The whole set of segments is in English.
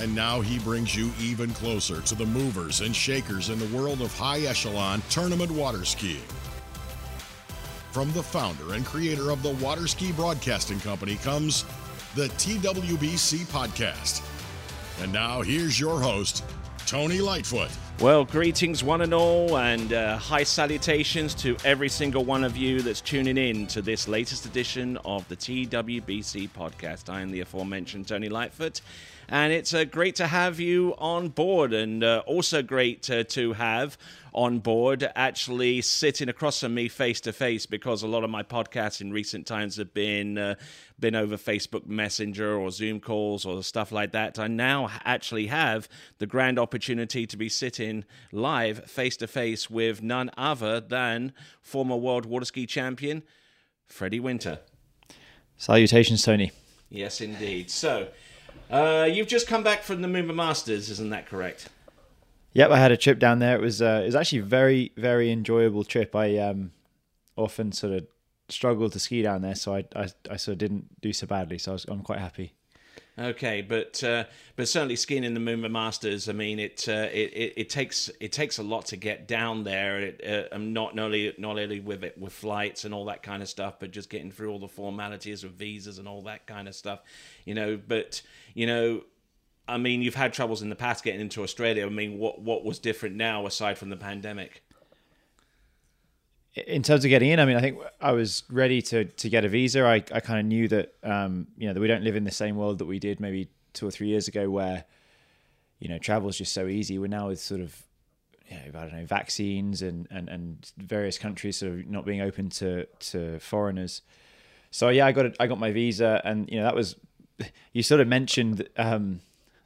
And now he brings you even closer to the movers and shakers in the world of high echelon tournament water skiing. From the founder and creator of the Water Ski Broadcasting Company comes the TWBC Podcast. And now here's your host, Tony Lightfoot. Well, greetings, one and all, and uh, high salutations to every single one of you that's tuning in to this latest edition of the TWBC podcast. I am the aforementioned Tony Lightfoot, and it's uh, great to have you on board, and uh, also great uh, to have on board actually sitting across from me face to face because a lot of my podcasts in recent times have been uh, been over Facebook Messenger or Zoom calls or stuff like that. I now actually have the grand opportunity to be sitting live face to face with none other than former world water ski champion Freddie Winter. Salutations, Tony. Yes, indeed. So, uh, you've just come back from the Moomba Masters, isn't that correct? Yep, I had a trip down there. It was uh, it was actually a very very enjoyable trip. I um, often sort of struggled to ski down there, so I, I, I sort of didn't do so badly. So I was, I'm quite happy. Okay, but uh, but certainly skiing in the Moomba Masters. I mean, it, uh, it, it it takes it takes a lot to get down there. It, uh, not only not only with it with flights and all that kind of stuff, but just getting through all the formalities of visas and all that kind of stuff. You know, but you know, I mean, you've had troubles in the past getting into Australia. I mean, what what was different now aside from the pandemic? In terms of getting in, I mean, I think I was ready to to get a visa. I, I kind of knew that um, you know that we don't live in the same world that we did maybe two or three years ago, where you know travel is just so easy. We're now with sort of you know, I don't know vaccines and, and and various countries sort of not being open to to foreigners. So yeah, I got. I got my visa, and you know that was you sort of mentioned. Um,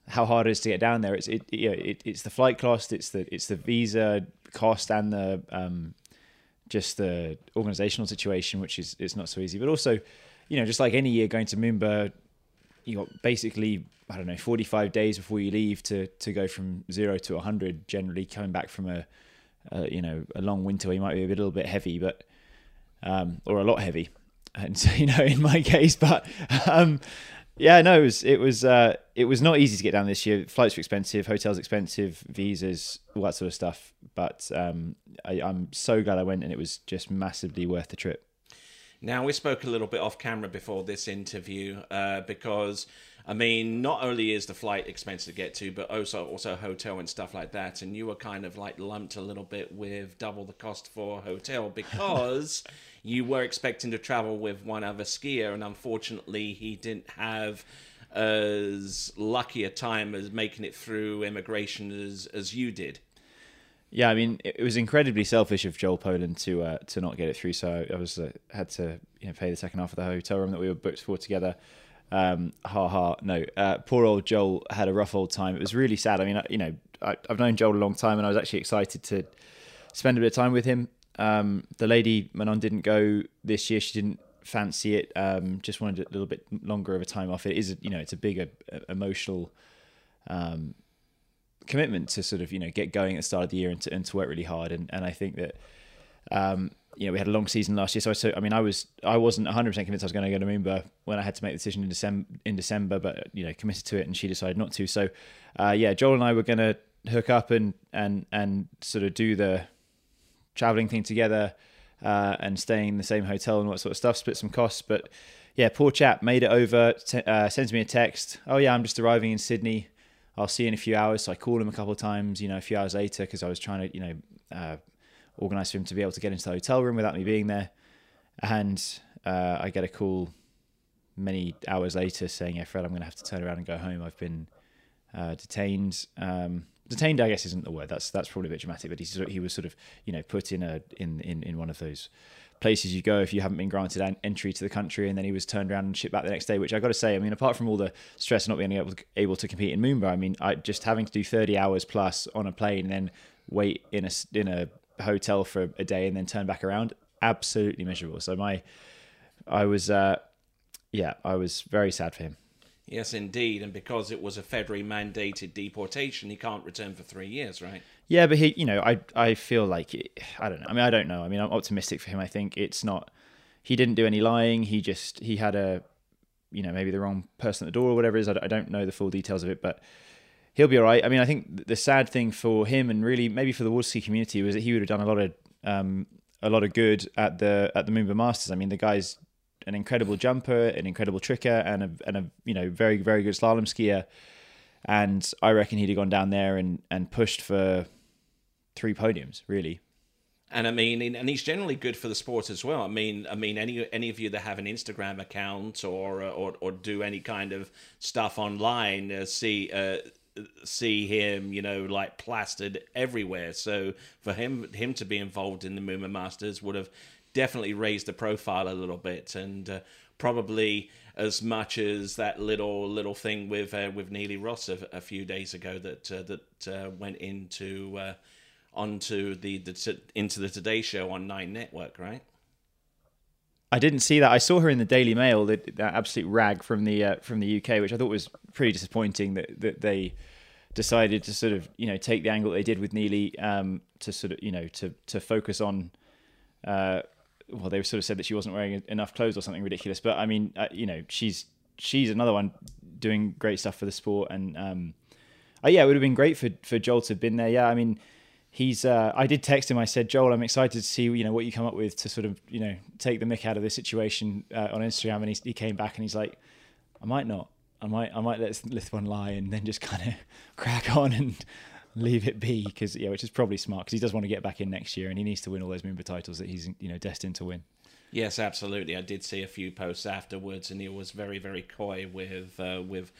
how hard it is to get down there. It's it, you know, it, it's the flight cost, it's the it's the visa cost, and the um, just the organizational situation, which is it's not so easy. But also, you know, just like any year going to Moomba, you got basically I don't know 45 days before you leave to to go from zero to 100. Generally, coming back from a, a you know a long winter, you might be a little bit heavy, but um, or a lot heavy. And so, you know, in my case, but um, yeah, no, it was it was uh, it was not easy to get down this year. Flights were expensive, hotels expensive, visas, all that sort of stuff. But um, I, I'm so glad I went, and it was just massively worth the trip. Now we spoke a little bit off camera before this interview uh, because I mean, not only is the flight expensive to get to, but also also hotel and stuff like that. And you were kind of like lumped a little bit with double the cost for a hotel because you were expecting to travel with one other skier, and unfortunately, he didn't have as lucky a time as making it through immigration as as you did. Yeah, I mean, it was incredibly selfish of Joel Poland to uh, to not get it through. So I was uh, had to you know, pay the second half of the hotel room that we were booked for together. Um, ha ha. No, uh, poor old Joel had a rough old time. It was really sad. I mean, you know, I, have known Joel a long time, and I was actually excited to spend a bit of time with him. Um, the lady Manon didn't go this year. She didn't fancy it. Um, just wanted a little bit longer of a time off. It is, you know, it's a big uh, emotional um, commitment to sort of you know get going at the start of the year and to, and to work really hard. And and I think that um, you know we had a long season last year. So, so I mean I was I wasn't 100 percent convinced I was going to go to Moomba when I had to make the decision in December in December, but you know committed to it and she decided not to. So uh, yeah, Joel and I were going to hook up and and and sort of do the traveling thing together. Uh, and staying in the same hotel and what sort of stuff, split some costs. But yeah, poor chap made it over, t- uh, sends me a text. Oh yeah, I'm just arriving in Sydney. I'll see you in a few hours. So I call him a couple of times, you know, a few hours later because I was trying to, you know, organize for him to be able to get into the hotel room without me being there. And uh, I get a call many hours later saying, "Yeah, Fred, I'm going to have to turn around and go home. I've been uh, detained." Um, detained, I guess, isn't the word. That's that's probably a bit dramatic. But he he was sort of, you know, put in a in in, in one of those places you go if you haven't been granted an entry to the country. And then he was turned around and shipped back the next day, which I got to say, I mean, apart from all the stress of not being able to, able to compete in Moomba, I mean, I just having to do 30 hours plus on a plane and then wait in a in a hotel for a day and then turn back around, absolutely miserable. So my, I was, uh, yeah, I was very sad for him. Yes, indeed, and because it was a federally mandated deportation, he can't return for three years, right? Yeah, but he, you know, I I feel like it, I don't know. I mean, I don't know. I mean, I'm optimistic for him. I think it's not. He didn't do any lying. He just he had a, you know, maybe the wrong person at the door or whatever it is. I, I don't know the full details of it, but he'll be all right. I mean, I think the sad thing for him and really maybe for the water community was that he would have done a lot of um, a lot of good at the at the Moomba Masters. I mean, the guy's an incredible jumper, an incredible tricker, and a and a you know very very good slalom skier. And I reckon he'd have gone down there and and pushed for three podiums, really. And I mean, and he's generally good for the sport as well. I mean, I mean, any any of you that have an Instagram account or or or do any kind of stuff online uh, see. Uh, see him, you know, like plastered everywhere. So for him, him to be involved in the Moomba Masters would have definitely raised the profile a little bit, and uh, probably as much as that little little thing with uh, with Neilly Ross a, a, few days ago that uh, that uh, went into uh, onto the, the into the Today Show on Nine Network, right? I didn't see that. I saw her in the Daily Mail, that, that absolute rag from the uh, from the UK, which I thought was pretty disappointing that that they decided to sort of you know take the angle they did with Neilly um, to sort of you know to to focus on uh, well, they sort of said that she wasn't wearing enough clothes or something ridiculous. But I mean, uh, you know, she's she's another one doing great stuff for the sport, and um, uh, yeah, it would have been great for for Joel to have been there. Yeah, I mean, he's. Uh, I did text him. I said, Joel, I'm excited to see you know what you come up with to sort of you know take the mick out of this situation uh, on Instagram. And he, he came back and he's like, I might not. I might I might let this one lie and then just kind of crack on and leave it be because yeah, which is probably smart because he does want to get back in next year and he needs to win all those Moomba titles that he's you know destined to win. Yes, absolutely. I did see a few posts afterwards, and he was very, very coy with uh, with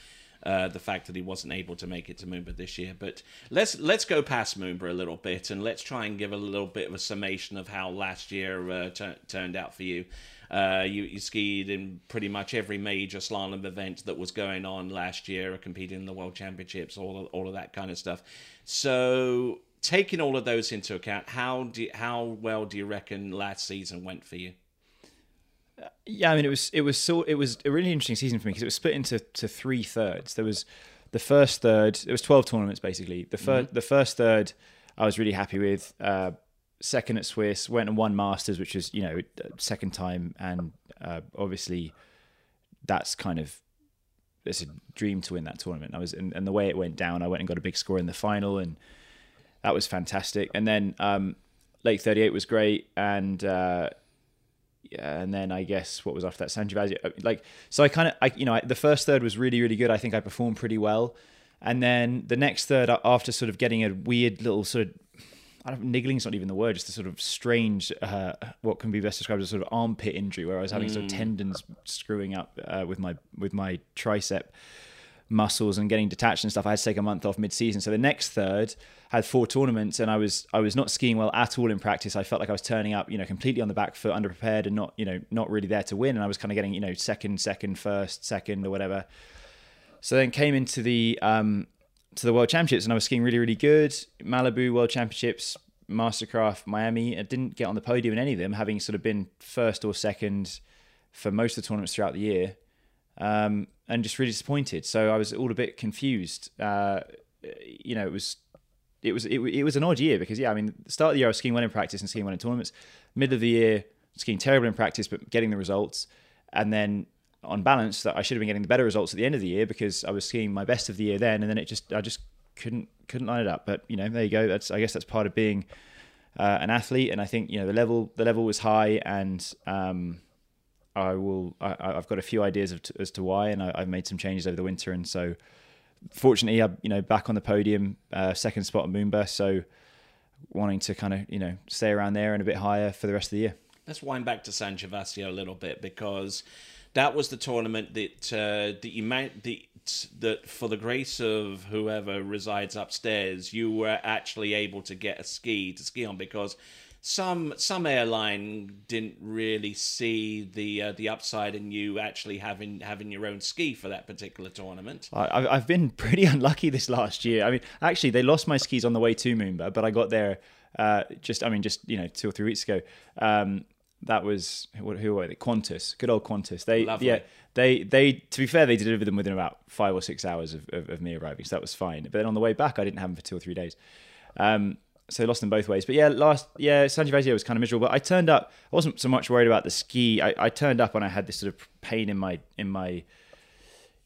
uh, the fact that he wasn't able to make it to Moomba this year. But let's let's go past Moomba a little bit, and let's try and give a little bit of a summation of how last year uh, t- turned out for you. Uh, you, you, skied in pretty much every major slalom event that was going on last year, competing in the World Championships, all of, all of that kind of stuff. So, taking all of those into account, how do you, how well do you reckon last season went for you? Yeah, I mean it was it was so it was a really interesting season for me because it was split into to three thirds. There was the first third. There was twelve tournaments basically. The first mm-hmm. the first third I was really happy with. Uh, second at Swiss, went and won Masters, which was you know second time, and uh, obviously that's kind of it's a dream to win that tournament. I was and, and, the way it went down, I went and got a big score in the final, and that was fantastic. And then um, Lake 38 was great, and uh, yeah, and then I guess what was after that San uh, like so I kind of I you know I, the first third was really really good. I think I performed pretty well. And then the next third, after sort of getting a weird little sort of I don't, niggling's not even the word, just a sort of strange, uh, what can be best described as a sort of armpit injury, where I was having mm. sort of mm. tendons screwing up uh, with my with my tricep muscles and getting detached and stuff. I had to take a month off mid-season. So the next third had four tournaments, and I was I was not skiing well at all in practice. I felt like I was turning up, you know, completely on the back foot, underprepared, and not you know not really there to win. And I was kind of getting you know second, second, first, second, or whatever. So then came into the um, to the World Championships and I was skiing really, really good. Malibu World Championships, Mastercraft, Miami. I didn't get on the podium in any of them, having sort of been first or second for most of the tournaments throughout the year, um, and just really disappointed. So I was all a bit confused. Uh, you know, it was. It was it, it was an odd year because yeah I mean the start of the year I was skiing well in practice and skiing well in tournaments, middle of the year skiing terrible in practice but getting the results, and then on balance that I should have been getting the better results at the end of the year because I was skiing my best of the year then, and then it just I just couldn't couldn't line it up. But you know, there you go. That's I guess that's part of being uh, an athlete, and I think you know the level the level was high, and um, I will I, have got a few ideas of, as to why, and I, have made some changes over the winter, and so fortunately, I'm you know back on the podium, uh, second spot at Moomba, so wanting to kind of you know stay around there and a bit higher for the rest of the year. Let's wind back to San Gervasio a little bit because that was the tournament that uh, that you might the that for the grace of whoever resides upstairs, you were actually able to get a ski to ski on because some some airline didn't really see the uh, the upside in you actually having having your own ski for that particular tournament. I, I've been pretty unlucky this last year. I mean, actually, they lost my skis on the way to Moomba, but I got there uh, just I mean just you know two or three weeks ago. Um, that was who were they? Qantas, good old Qantas. They Lovely. yeah they they to be fair they delivered them within about five or six hours of, of, of, me arriving, so that was fine. But then on the way back, I didn't have them for two or three days. Um, so lost them both ways. But yeah, last yeah, San Gervasio was kind of miserable. But I turned up. I wasn't so much worried about the ski. I, I turned up and I had this sort of pain in my in my,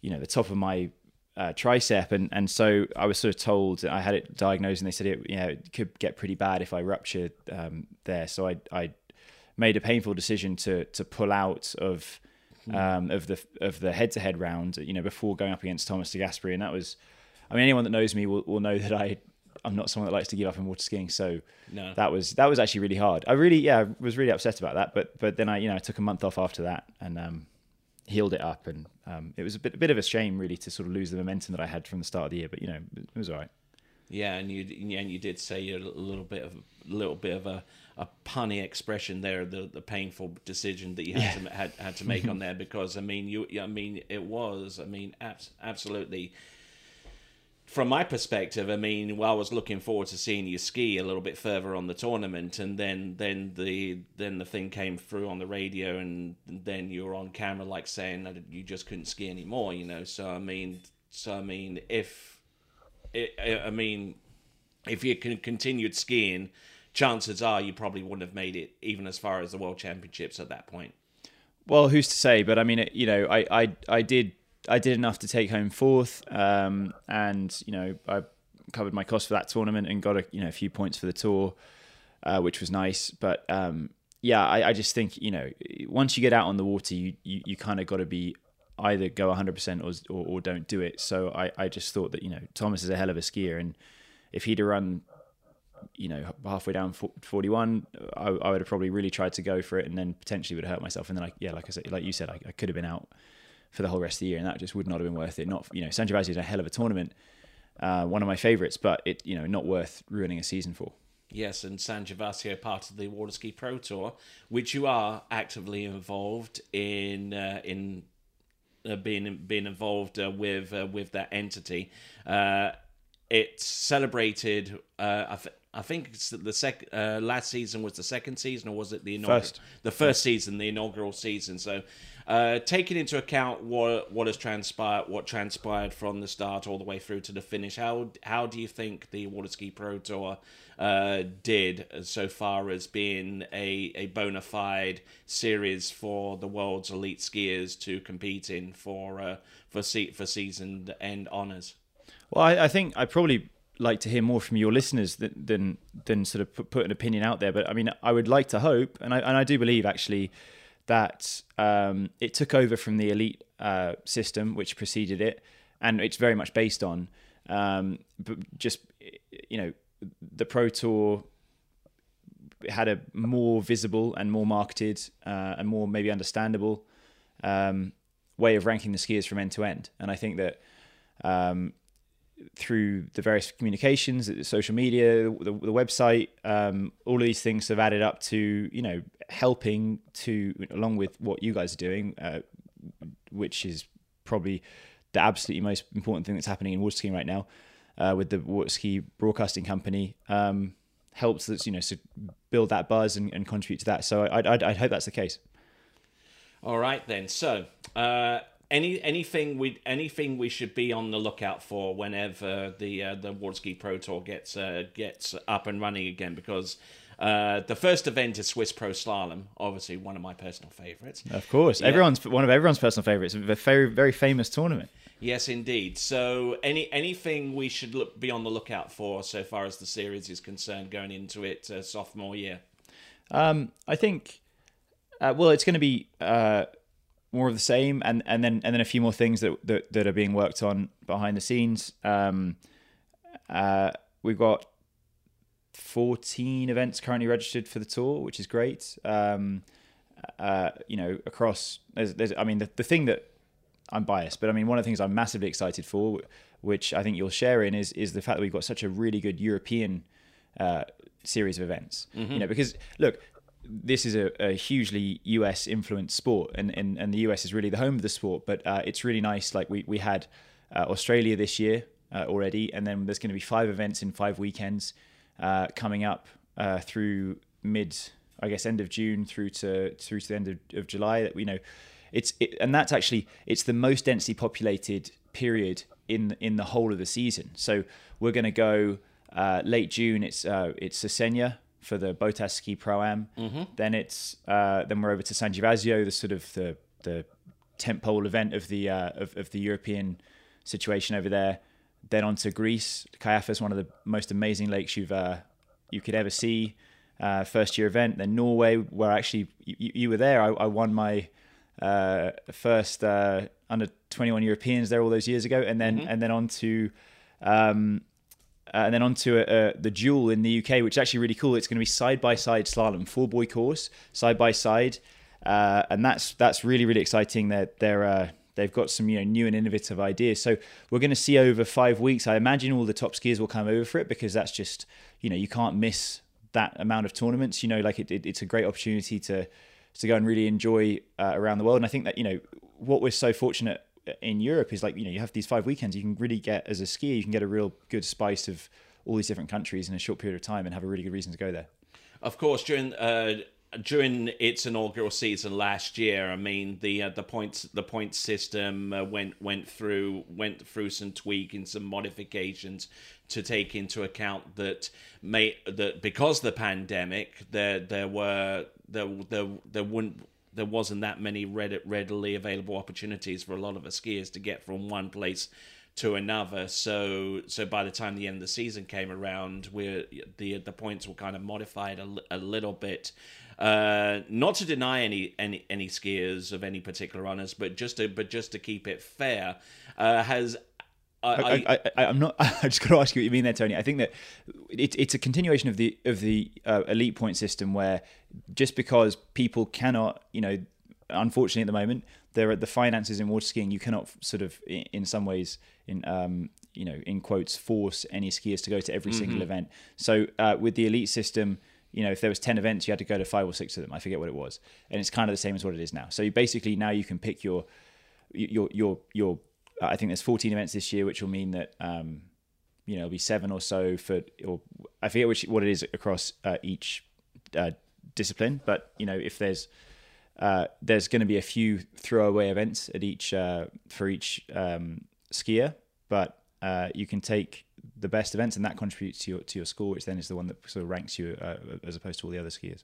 you know, the top of my uh, tricep, and and so I was sort of told I had it diagnosed, and they said it you know it could get pretty bad if I ruptured um, there. So I I made a painful decision to to pull out of. Um, of the of the head to head round, you know, before going up against Thomas Degasperi, and that was, I mean, anyone that knows me will, will know that I I'm not someone that likes to give up in water skiing, so No. that was that was actually really hard. I really yeah was really upset about that, but but then I you know I took a month off after that and um, healed it up, and um, it was a bit a bit of a shame really to sort of lose the momentum that I had from the start of the year, but you know it was all right. Yeah, and you and you did say you're a little bit of a little bit of a, a punny expression there, the the painful decision that you had to had, had to make on there because I mean you I mean it was I mean abs- absolutely from my perspective, I mean, well, I was looking forward to seeing you ski a little bit further on the tournament, and then then the then the thing came through on the radio, and then you were on camera like saying that you just couldn't ski anymore, you know. So I mean, so I mean, if it, I mean, if you can continued skiing, chances are you probably wouldn't have made it even as far as the World Championships at that point. Well, who's to say? But I mean, it, you know, I, I I did I did enough to take home fourth, um, and you know, I covered my costs for that tournament and got a you know a few points for the tour, uh, which was nice. But um, yeah, I, I just think you know, once you get out on the water, you you, you kind of got to be either go 100% or, or, or don't do it. So I, I just thought that you know Thomas is a hell of a skier, and if he'd have run you know halfway down 41 I, I, would have probably really tried to go for it and then potentially would have hurt myself and then I, yeah like I said like you said I, I, could have been out for the whole rest of the year and that just would not have been worth it not you know San Gervasio is a hell of a tournament uh, one of my favorites but it you know not worth ruining a season for Yes, and San Gervasio part of the Water Ski Pro Tour, which you are actively involved in uh, in uh, being being involved uh, with uh, with that entity. Uh, it celebrated. Uh, I think it's the sec- uh, last season was the second season, or was it the inaugural? First. The first season, the inaugural season. So, uh, taking into account what what has transpired, what transpired from the start all the way through to the finish, how how do you think the Water Ski Pro Tour uh, did so far as being a, a bona fide series for the world's elite skiers to compete in for uh, for se- for season end honors? Well, I, I think I probably like to hear more from your listeners than than, than sort of put, put, an opinion out there. But I mean, I would like to hope, and I and I do believe actually that um, it took over from the elite uh, system which preceded it, and it's very much based on um, but just you know the pro tour had a more visible and more marketed uh, and more maybe understandable um, way of ranking the skiers from end to end, and I think that. Um, through the various communications, social media, the, the website, um, all of these things have added up to you know helping to along with what you guys are doing, uh, which is probably the absolutely most important thing that's happening in water skiing right now, uh, with the water ski broadcasting company. Um, helps us, you know, so build that buzz and, and contribute to that. So I, I hope that's the case. All right then. So. Uh any anything we anything we should be on the lookout for whenever the uh, the Water Ski Pro Tour gets uh, gets up and running again because uh, the first event is Swiss Pro Slalom, obviously one of my personal favorites. Of course, Yeah. everyone's one of everyone's personal favorites. A very very famous tournament. Yes, indeed. So any anything we should look, be on the lookout for so far as the series is concerned going into it uh, sophomore year. Um, I think, uh, well, it's going to be uh, more of the same, and, and then and then a few more things that that, that are being worked on behind the scenes. Um, uh, we've got 14 events currently registered for the tour, which is great. Um, uh, you know, across there's, there's I mean, the, the thing that I'm biased, but I mean, one of the things I'm massively excited for, which I think you'll share in, is is the fact that we've got such a really good European uh, series of events. You know, because look, this is a, a hugely US influenced sport, and, and and the US is really the home of the sport. But uh, it's really nice. Like we we had uh, Australia this year uh, already, and then there's going to be five events in five weekends uh, coming up uh, through mid, I guess, end of June through to through to the end of, of July. That we know, it's it, and that's actually it's the most densely populated period in in the whole of the season. So we're going to go uh, late June. It's it's Cesena for the Botas Ski Pro Am. Then it's uh, then we're over to San Gervasio, the sort of the the tentpole event of the uh, of, of the European situation over there. Then on to Greece. Kaiafa is one of the most amazing lakes you've uh, you could ever see. Uh, first year event. Then Norway, where actually you, you were there. I, I won my uh, first uh, under 21 Europeans there all those years ago, and then and then on to um, uh, and then on to uh, the duel in the UK, which is actually really cool. It's going to be side by side slalom, four buoy course, side by side, uh, and that's that's really really exciting. They're they're uh, they've got some you know new and innovative ideas. So we're going to see over five weeks. I imagine all the top skiers will come over for it because that's just you know you can't miss that amount of tournaments. You know, like it, it, it's a great opportunity to to go and really enjoy uh, around the world. And I think that you know what we're so fortunate in Europe is like you know you have these five weekends. You can really get as a skier, you can get a real good spice of all these different countries in a short period of time and have a really good reason to go there. Of course, during uh, during its inaugural season last year, I mean the uh, the points the point system uh, went went through went through some tweaking, some modifications to take into account that may that because the pandemic there there were there there there wouldn't there wasn't that many read- readily available opportunities for a lot of the skiers to get from one place to another. So so by the time the end of the season came around, we're the the points were kind of modified a, a little bit. Uh, not to deny any any any skiers of any particular runners, but just to but just to keep it fair, uh, has. I, I, I'm not. I just got to ask you what you mean there, Tony. I think that it, it's a continuation of the of the uh, elite point system, where just because people cannot, you know, unfortunately at the moment there are at the finances in water skiing. You cannot sort of, in, in some ways, in um, you know, in quotes, force any skiers to go to every single event. So uh, with the elite system, you know, if there was ten events, you had to go to five or six of them. I forget what it was, and it's kind of the same as what it is now. So you basically now you can pick your your your your. I think there's 14 events this year, which will mean that um, you know it'll be seven or so for, or I forget which what it is across uh, each uh, discipline. But you know, if there's uh, there's going to be a few throwaway events at each uh, for each um, skier, but uh, you can take the best events, and that contributes to your to your score, which then is the one that sort of ranks you uh, as opposed to all the other skiers.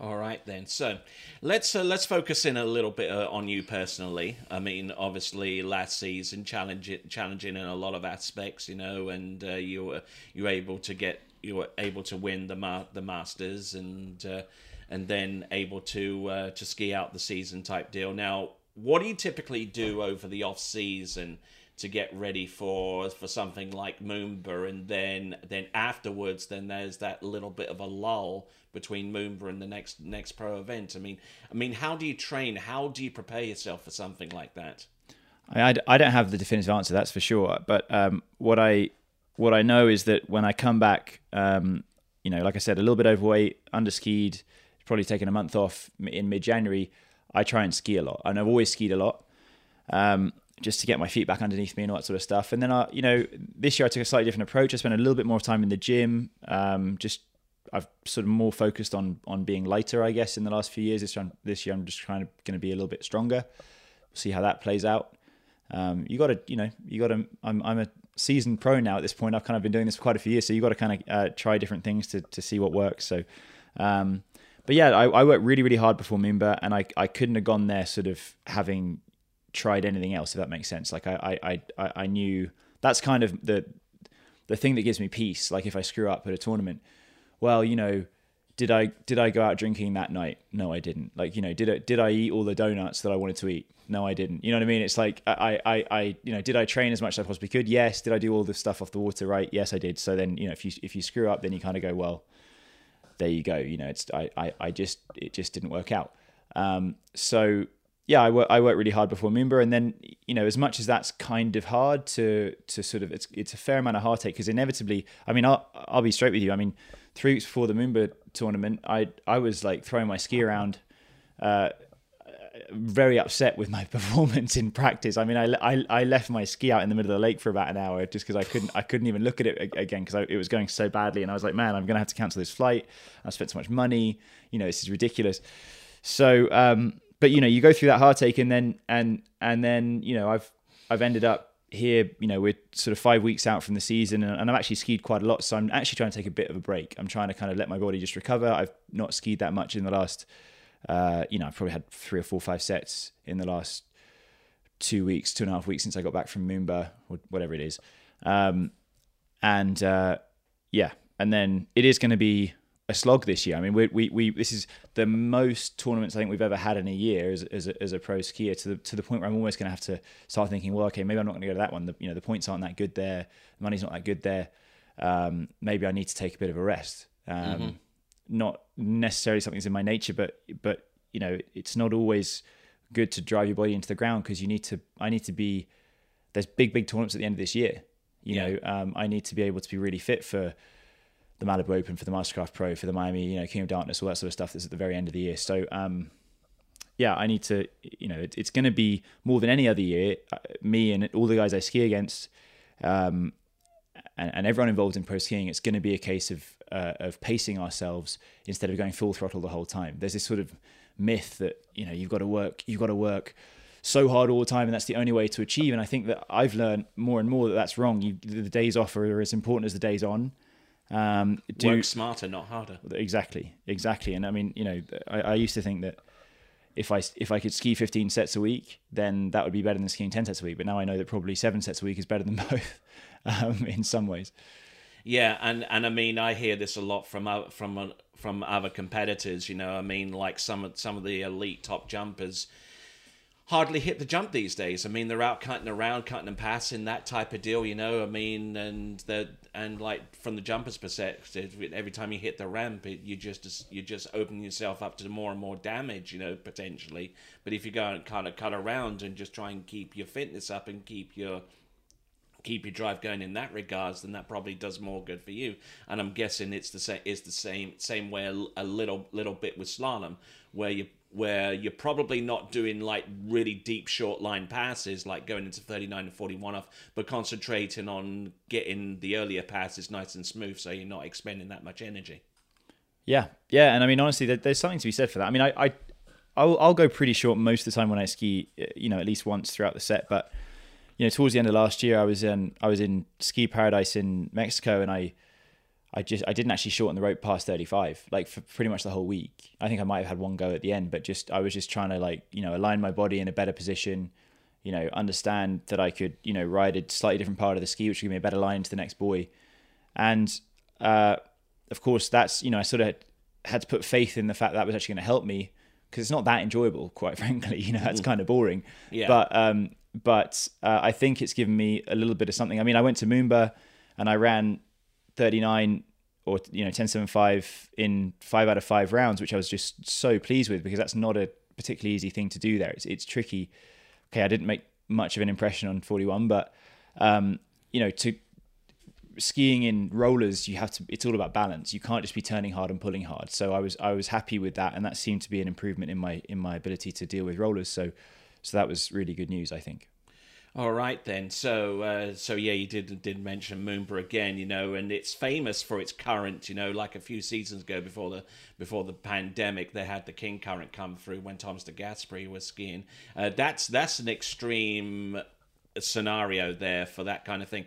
All right then. So let's uh, let's focus in a little bit uh, on you personally. I mean, obviously last season challenging challenging in a lot of aspects, you know, and uh, you were you were able to get you were able to win the ma- the Masters and uh, and then able to uh, to ski out the season type deal. Now, what do you typically do over the off season? To get ready for for something like Moomba, and then then afterwards, then there's that little bit of a lull between Moomba and the next next pro event. I mean, I mean, how do you train? How do you prepare yourself for something like that? I, I don't have the definitive answer, that's for sure. But um, what I what I know is that when I come back, um, you know, like I said, a little bit overweight, underskied, probably taking a month off in mid January. I try and ski a lot, and I've always skied a lot. Um, just to get my feet back underneath me and all that sort of stuff. And then I, you know, this year I took a slightly different approach. I spent a little bit more time in the gym. Um, just I've sort of more focused on on being lighter, I guess, in the last few years. This year, this year I'm just trying to going to be a little bit stronger. See how that plays out. Um, you got to, you know, you got to. I'm I'm a seasoned pro now at this point. I've kind of been doing this for quite a few years, so you got to kind of uh, try different things to to see what works. So. Um, but yeah, I, I worked really, really hard before Moomba, and I, I couldn't have gone there sort of having tried anything else, if that makes sense. Like I, I, I, I knew that's kind of the the thing that gives me peace. Like if I screw up at a tournament, well, you know, did I did I go out drinking that night? No, I didn't. Like you know, did I did I eat all the donuts that I wanted to eat? No, I didn't. You know what I mean? It's like I I I you know, did I train as much as I possibly could? Yes. Did I do all the stuff off the water? Right? Yes, I did. So then you know, if you if you screw up, then you kind of go, well, there you go. You know, it's I I, I just it just didn't work out. Um, so yeah, I work I work really hard before Moomba, and then you know as much as that's kind of hard to to sort of it's it's a fair amount of heartache because inevitably, I mean, I'll I'll be straight with you. I mean, three weeks before the Moomba tournament, I I was like throwing my ski around. Uh, very upset with my performance in practice. I mean, I, I, I, left my ski out in the middle of the lake for about an hour just because I couldn't I couldn't even look at it again because it was going so badly, and I was like, man, I'm gonna have to cancel this flight. I spent so much money. You know, this is ridiculous. So, um, but you know, you go through that heartache, and then and and then you know, I've I've ended up here. You know, we're sort of five weeks out from the season, and, and I've actually skied quite a lot. So I'm actually trying to take a bit of a break. I'm trying to kind of let my body just recover. I've not skied that much in the last uh, you know, I've probably had three or four, five sets in the last two weeks, two and a half weeks since I got back from Moomba or whatever it is. Um, and uh, yeah, and then it is going to be a slog this year. I mean, we, we, we this is the most tournaments I think we've ever had in a year as, as, a, as a pro skier to the to the point where I'm almost going to have to start thinking, well, okay, maybe I'm not going to go to that one. The, you know, the points aren't that good there, the money's not that good there. Um, maybe I need to take a bit of a rest. Um, mm-hmm not necessarily something's in my nature, but but you know, it's not always good to drive your body into the ground because you need to. I need to be. There's big big tournaments at the end of this year. You yeah. know, um, I need to be able to be really fit for the Malibu Open, for the Mastercraft Pro, for the Miami, you know, King of Darkness, all that sort of stuff that's at the very end of the year. So, um, yeah, I need to, you know, it, it's going to be more than any other year. Uh, me and all the guys I ski against, um, and, and, everyone involved in pro skiing, it's going to be a case of uh, of pacing ourselves instead of going full throttle the whole time. There's this sort of myth that you know you've got to work, you've got to work so hard all the time, and that's the only way to achieve. And I think that I've learned more and more that that's wrong. You, the days off are as important as the days on. Um, do, work smarter, not harder. Exactly, exactly. And I mean, you know, I, I used to think that if I if I could ski 15 sets a week, then that would be better than skiing 10 sets a week. But now I know that probably seven sets a week is better than both um, in some ways. Yeah, and and I mean I hear this a lot from from from other competitors. You know, I mean like some of some of the elite top jumpers hardly hit the jump these days. I mean, they're out cutting around, cutting and passing, that type of deal, you know. I mean, and the and like from the jumper's perspective, every time you hit the ramp, it, you just you just open yourself up to more and more damage, you know, potentially. But if you go and kind of cut around and just try and keep your fitness up and keep your keep your drive going in that regards, then that probably does more good for you. And I'm guessing it's the same. The same same way a, a little little bit with slalom, where you where you're probably not doing like really deep short line passes like going into 39 and 41 off but concentrating on getting the earlier passes nice and smooth so you're not expending that much energy. Yeah yeah and i mean honestly there's something to be said for that. I mean i, I I'll, I'll go pretty short most of the time when i ski eh, you know at least once throughout the set but you know, towards the end of last year, I was in I was in ski paradise in Mexico, and I I just I didn't actually shorten the rope past 35 like for pretty much the whole week. I think I might have had one go at the end, but just I was just trying to like you know align my body in a better position, you know, understand that I could you know ride a slightly different part of the ski, which would give me a better line to the next buoy, and uh, of course that's you know I sort of had to put faith in the fact that, that was actually going to help me because it's not that enjoyable, quite frankly. You know, that's mm. kind of boring. Yeah. But um, but uh, I think it's given me a little bit of something. I mean, I went to Moomba and I ran 39 or you know 10.75 in five out of five rounds, which I was just so pleased with because that's not a particularly easy thing to do there. It's it's tricky. Okay, I didn't make much of an impression on 41, but um, you know to skiing in rollers you have to it's all about balance you can't just be turning hard and pulling hard so i was i was happy with that and that seemed to be an improvement in my in my ability to deal with rollers so so that was really good news, I think. All right then. So uh, so yeah, you did did mention Moomba again, you know, and it's famous for its current, you know, like a few seasons ago before the before the pandemic, they had the King Current come through when Thomas Degasperi was skiing. Uh, that's that's an extreme scenario there for that kind of thing.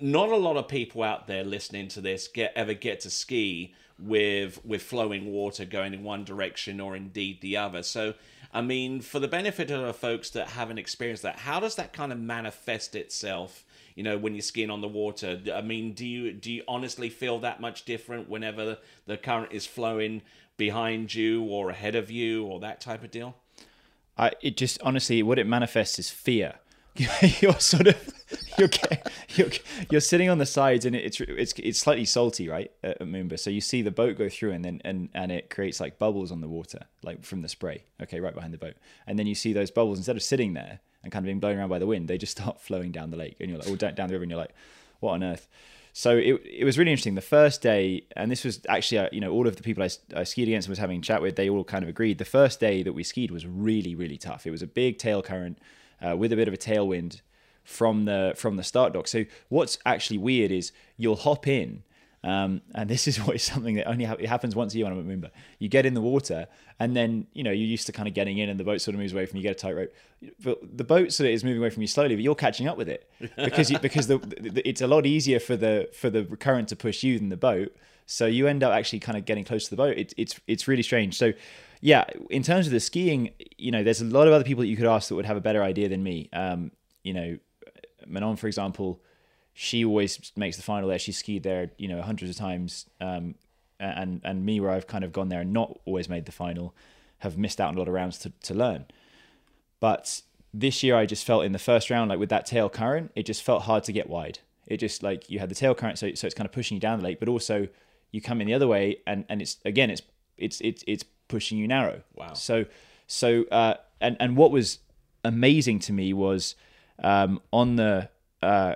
Not a lot of people out there listening to this get ever get to ski with with flowing water going in one direction or indeed the other. So I mean, for the benefit of the folks that haven't experienced that, how does that kind of manifest itself? You know, when you're skiing on the water. I mean, do you do you honestly feel that much different whenever the current is flowing behind you or ahead of you or that type of deal? I it just honestly what it manifests is fear you're sort of you're, you're you're sitting on the sides and it's it's it's slightly salty right at Moomba. So you see the boat go through and then and and it creates like bubbles on the water like from the spray okay right behind the boat. And then you see those bubbles instead of sitting there and kind of being blown around by the wind they just start flowing down the lake and you're like down, down the river and you're like what on earth? So it, it was really interesting. The first day and this was actually uh, you know all of the people I, I skied against and was having a chat with they all kind of agreed. The first day that we skied was really really tough. It was a big tail current uh, with a bit of a tailwind from the from the start dock. So what's actually weird is you'll hop in, um, and this is what is something that only ha- it happens once a year when I'm at Moomba. You get in the water, and then you know you're used to kind of getting in, and the boat sort of moves away from you. you Get a tight rope, but the boat sort of is moving away from you slowly, but you're catching up with it because you, because the, the, it's a lot easier for the for the current to push you than the boat. So you end up actually kind of getting close to the boat. It's it's it's really strange. So yeah, in terms of the skiing, you know, there's a lot of other people that you could ask that would have a better idea than me. Um, you know, Manon, for example, she always makes the final there. She skied there, you know, hundreds of times. Um, and and me, where I've kind of gone there and not always made the final, have missed out on a lot of rounds to, to learn. But this year, I just felt in the first round, like with that tail current, it just felt hard to get wide. It just like you had the tail current, so so it's kind of pushing you down the lake, but also you come in the other way, and and it's again, it's it's it's it's pushing you narrow. Wow. So so uh, and and what was amazing to me was um, on the uh,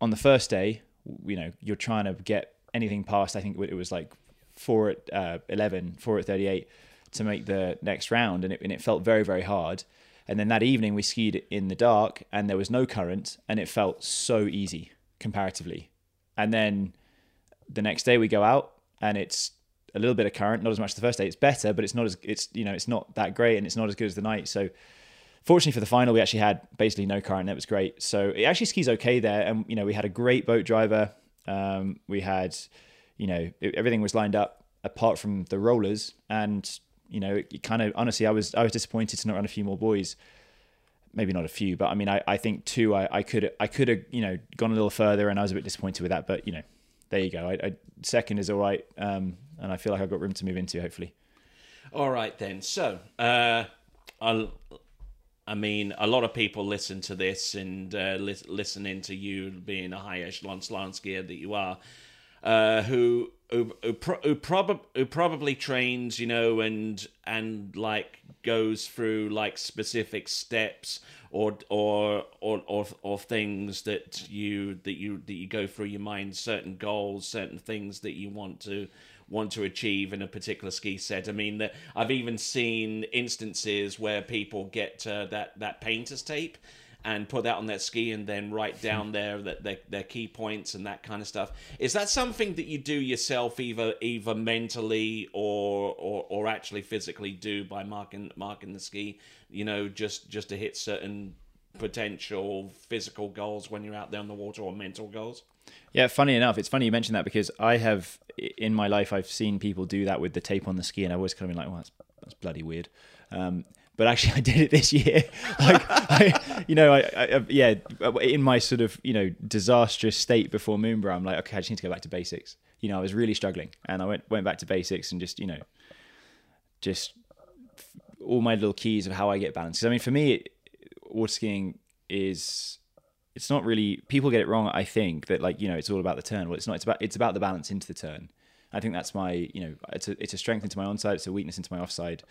on the first day, you know, you're trying to get anything past. I think it was like four at uh, 11, four at 38 to make the next round, and it, and it felt very very hard. And then that evening we skied in the dark, and there was no current, and it felt so easy comparatively. And then the next day we go out, and it's a little bit of current, not as much as the first day. It's better, but it's not as it's you know it's not that great, and it's not as good as the night. So fortunately for the final, we actually had basically no current. That was great. So it actually skis okay there, and you know we had a great boat driver. Um, we had, you know, it, everything was lined up apart from the rollers, and you know, it, it kind of honestly, I was I was disappointed to not run a few more buoys. Maybe not a few, but I mean, I, I think two. I, I could I could have you know gone a little further, and I was a bit disappointed with that. But you know, there you go. I, I second is all right, um, and I feel like I've got room to move into. Hopefully. All right then. So, uh, I'll I mean, a lot of people listen to this and uh, li- listening to you being a high echelon skier that you are, uh, who who who, pro- who, prob- who probably trains, you know, and and like goes through like specific steps or or or or, or things that you that you that you go through your mind, certain goals, certain things that you want to want to achieve in a particular ski set. I mean, that I've even seen instances where people get uh, that that painter's tape and put that on their ski and then write down their, their their key points and that kind of stuff. Is that something that you do yourself, either either mentally or or, or actually physically do by marking marking the ski? You know, just just to hit certain potential physical goals when you're out there on the water or mental goals. Yeah, funny enough, it's funny you mentioned that because I have in my life I've seen people do that with the tape on the ski, and I've always kind of been like, "Well, that's, that's bloody weird." Um, but actually, I did it this year. like, I, you know, I, I, yeah, in my sort of you know disastrous state before Moomba, I'm like, okay, I just need to go back to basics. You know, I was really struggling, and I went went back to basics and just you know, just all my little keys of how I get balanced. Because I mean, for me, water skiing is it's not really people get it wrong i think that like you know it's all about the turn. Well it's not it's about it's about the balance into the turn. I think that's my you know it's a, it's a strength into my onside it's a weakness into my offside.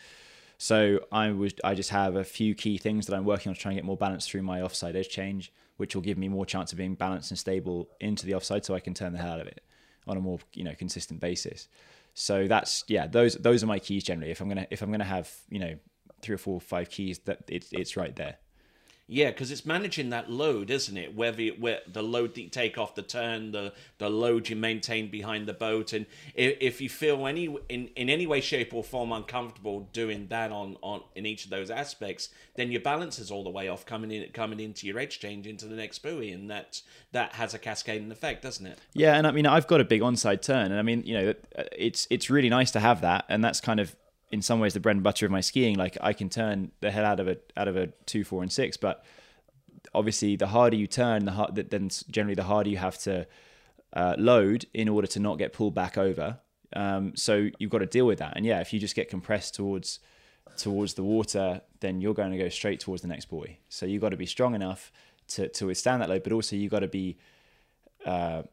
So i was i just have a few key things that i'm working on to try and get more balance through my offside edge change which will give me more chance of being balanced and stable into the offside so i can turn the hell out of it on a more you know consistent basis. So that's yeah those those are my keys generally. If i'm gonna if i'm gonna have you know three or four or five keys that it's it's right there yeah, because it's managing that load, isn't it? Whether where the load that you take off the turn, the the load you maintain behind the boat, and if, if you feel any in, in any way, shape, or form uncomfortable doing that on, on in each of those aspects, then your balance is all the way off coming in coming into your edge change into the next buoy, and that that has a cascading effect, doesn't it? Yeah, and I mean I've got a big onside turn, and I mean you know it's it's really nice to have that, and that's kind of in some ways the bread and butter of my skiing. Like I can turn the head out of a out of a two, four, and six, but obviously the harder you turn, the hard, then generally the harder you have to uh, load in order to not get pulled back over. Um, so you've got to deal with that. And yeah, if you just get compressed towards towards the water, then you're going to go straight towards the next buoy. So you've got to be strong enough to, to withstand that load, but also you've got to be, uh,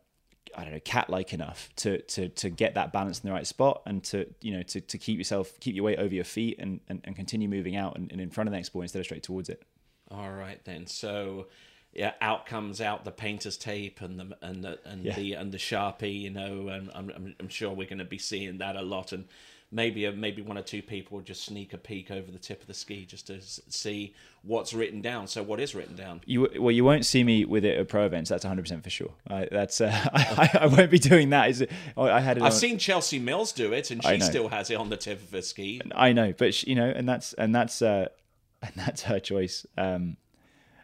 I don't know, cat-like enough to, to, to get that balance in the right spot and to, you know, to, to keep yourself, keep your weight over your feet and, and, and continue moving out and, and in front of the next buoy instead of straight towards it. All right then. So yeah, out comes out the painter's tape and the and the and Yeah. the and the sharpie. You know, and I'm I'm, I'm sure we're going to be seeing that a lot. And maybe uh, maybe one or two people will just sneak a peek over the tip of the ski just to see what's written down. So what is written down? You well, you won't see me with it at pro events. That's 100 percent for sure. I, that's uh, I, I won't be doing that. Is it? I had it. I've on- seen Chelsea Mills do it, and she still has it on the tip of her ski. I know, but sh- you know, and that's and that's uh, and that's her choice. Um,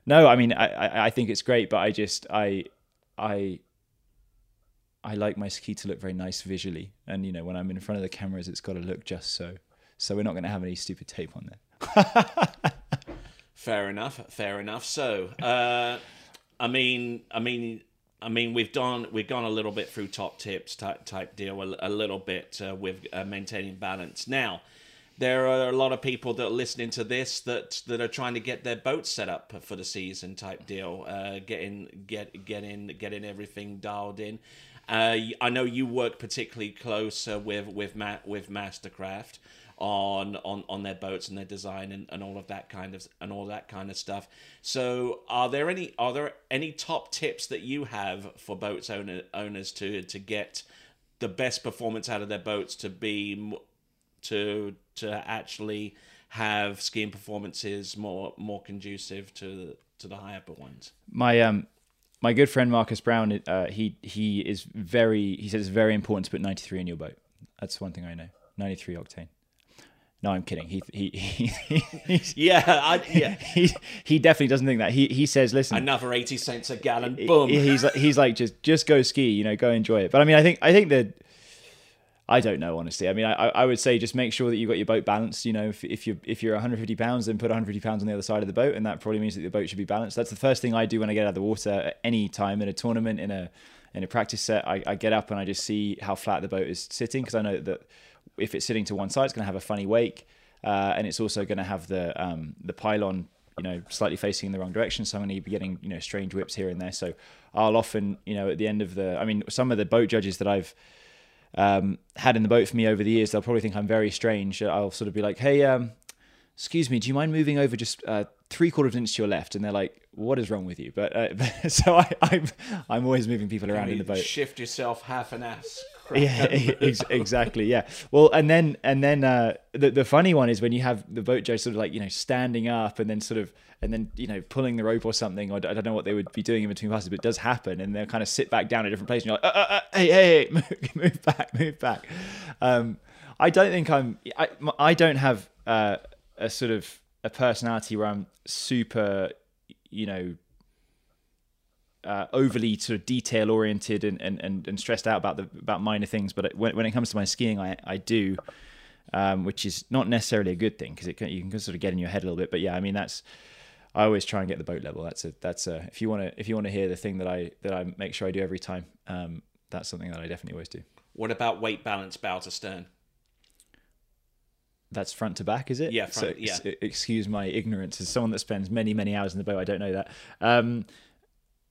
no, I mean, I, I I think it's great, but I just I I I like my ski to look very nice visually, and you know, when I'm in front of the cameras, it's got to look just so. So we're not going to have any stupid tape on there. Fair enough. Fair enough. So, uh, I mean, I mean, I mean, we've done we've gone a little bit through top tips type type deal, a, a little bit uh, with uh, maintaining balance. Now, there are a lot of people that are listening to this that that are trying to get their boat set up for the season type deal, uh, getting get getting getting everything dialed in. Uh, I know you work particularly close uh, with with Ma- with Mastercraft on on on their boats and their design and, and all of that kind of and all that kind of stuff. So, are there any are there any top tips that you have for boats owner, owners to to get the best performance out of their boats to be to to actually have skiing performances more more conducive to to the higher upper ones? my um my good friend Marcus Brown, uh, he he is very he says it's very important to put 93 in your boat. That's one thing I know. 93 octane. No, I'm kidding. He he he he's- Yeah, I, yeah. he, he definitely doesn't think that. He he says, listen, Another eighty cents a gallon. Boom. he's like he's like just just go ski, you know, go enjoy it. But I mean, I think I think that I don't know honestly. I mean, I I would say just make sure that you've got your boat balanced. You know, if if you if you're 150 pounds, then put 150 pounds on the other side of the boat, and that probably means that the boat should be balanced. That's the first thing I do when I get out of the water at any time in a tournament in a in a practice set. I, I get up and I just see how flat the boat is sitting because I know that if it's sitting to one side, it's going to have a funny wake, uh, and it's also going to have the um, the pylon you know slightly facing in the wrong direction so i'm going to be getting you know strange whips here and there so i'll often you know at the end of the i mean some of the boat judges that i've um, had in the boat for me over the years they'll probably think i'm very strange. I'll sort of be like hey um, excuse me do you mind moving over just uh, three quarters of an inch to your left? And they're like what is wrong with you? But uh, so I, i'm i'm always moving people around in the boat. Shift yourself half an ass. yeah ex- exactly yeah. Well and then and then uh the, the funny one is when you have the boat judge sort of like you know standing up and then sort of and then you know pulling the rope or something or i don't know what they would be doing in between passes but it does happen and they'll kind of sit back down at a different place and you're like uh, uh, uh, hey hey, hey move, move back move back. Um i don't think i'm i, I don't have uh, a sort of a personality where i'm super you know uh, overly sort of detail oriented and, and, and, and stressed out about the about minor things. But when, when it comes to my skiing, I, I do, um, which is not necessarily a good thing because it can, you can sort of get in your head a little bit. But yeah, I mean that's I always try and get the boat level. That's a that's a if you want to if you want to hear the thing that I that I make sure I do every time. Um, that's something that I definitely always do. What about weight balance bow to stern? That's front to back, is it? Yeah, front- so, yeah. ex- excuse my ignorance. As someone that spends many, many hours in the boat, I don't know that. Um,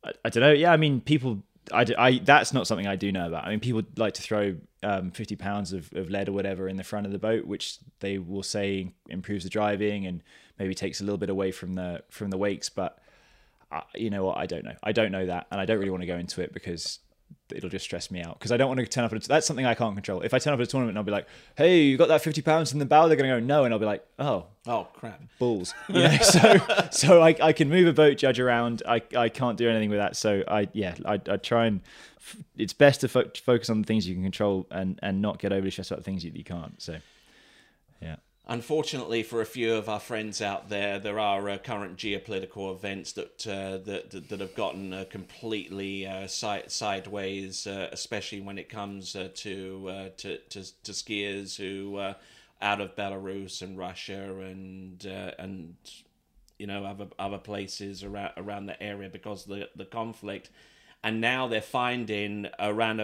I, I don't know. Yeah, I mean, people. I, I that's not something I do know about. I mean, people like to throw um, 50 pounds of, of lead or whatever in the front of the boat, which they will say improves the driving and maybe takes a little bit away from the from the wakes. But uh, you know what? I don't know. I don't know that, and I don't really want to go into it because it'll just stress me out because I don't want to turn up at a, that's something I can't control. If I turn up at a tournament and I'll be like, "Hey, you got that 50 pounds in the bow?" They're going to go, "No," and I'll be like, "Oh, Oh crap! balls." You know, so so I, I can move a boat judge around. I, I can't do anything with that. So I yeah I, I try and f- it's best to fo- focus on the things you can control and and not get overly stressed about the things you, you can't. So yeah. Unfortunately, for a few of our friends out there, there are uh, current geopolitical events that uh, that, that that have gotten uh, completely uh, side, sideways, uh, especially when it comes uh, to, to to to skiers who uh, out of Belarus and Russia and and you know other other places around around the area because the the conflict. And now they're finding around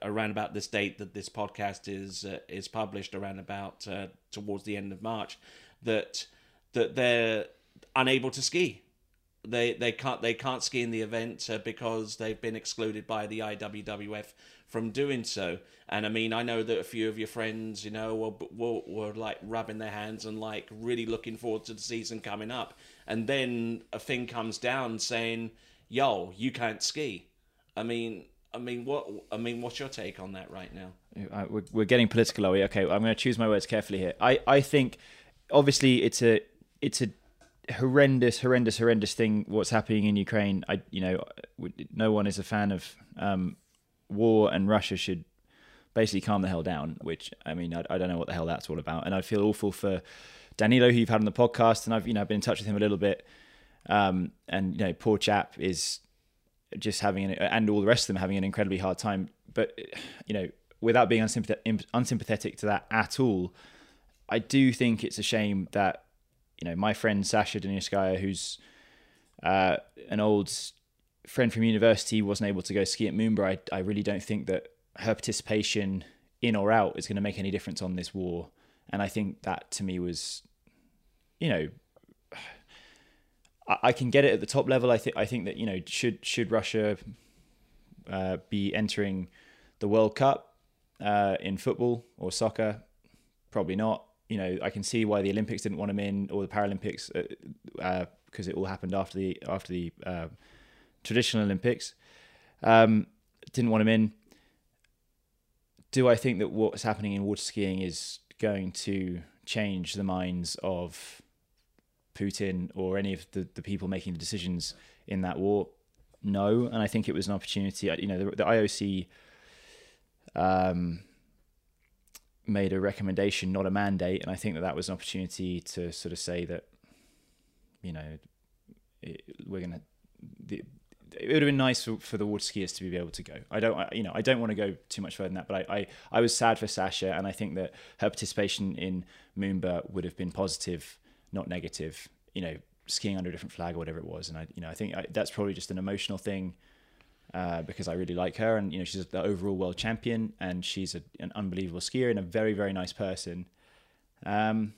around about this date that this podcast is uh, is published around about uh, towards the end of March that that they're unable to ski. They they can't they can't ski in the event uh, because they've been excluded by the IWWF from doing so. And I mean, I know that a few of your friends, you know, were, were, were like rubbing their hands and like really looking forward to the season coming up. And then a thing comes down saying, "Yo, you can't ski." I mean, I mean, what? I mean, what's your take on that right now? We're, we're getting political, are we? Okay, I'm going to choose my words carefully here. I, I think, obviously, it's a it's a horrendous, horrendous, horrendous thing what's happening in Ukraine. I, you know, no one is a fan of um, war, and Russia should basically calm the hell down. Which I mean, I, I, don't know what the hell that's all about, and I feel awful for Danilo, who you've had on the podcast, and I've you know been in touch with him a little bit. Um, and you know, poor chap is just having an, and all the rest of them having an incredibly hard time. But you know, without being unsympathetic, unsympathetic to that at all, I do think it's a shame that you know my friend Sasha Danisheuskaya, who's uh, an old friend from university, wasn't able to go ski at Moomba. I, I really don't think that her participation in or out is going to make any difference on this war. And I think that to me was, you know, I, I can get it at the top level. I think I think that you know should should Russia uh, be entering the World Cup uh, in football or soccer? Probably not. You know, I can see why the Olympics didn't want him in or the Paralympics because uh, uh it all happened after the after the uh, traditional Olympics. Um, didn't want him in. Do I think that what's happening in water skiing is going to change the minds of Putin or any of the, the people making the decisions in that war? No, and I think it was an opportunity. You know, the, the IOC um, made a recommendation, not a mandate, and I think that that was an opportunity to sort of say that, you know, it, we're gonna. It would have been nice for, for, the water skiers to be able to go. I don't, you know, I don't want to go too much further than that. But I, I, I was sad for Sasha, and I think that her participation in Moomba would have been positive not negative. You know, skiing under a different flag or whatever it was. And I, you know, I think I, that's probably just an emotional thing uh, because I really like her, and you know, she's the overall world champion, and she's a, an unbelievable skier and a very, very nice person. Um,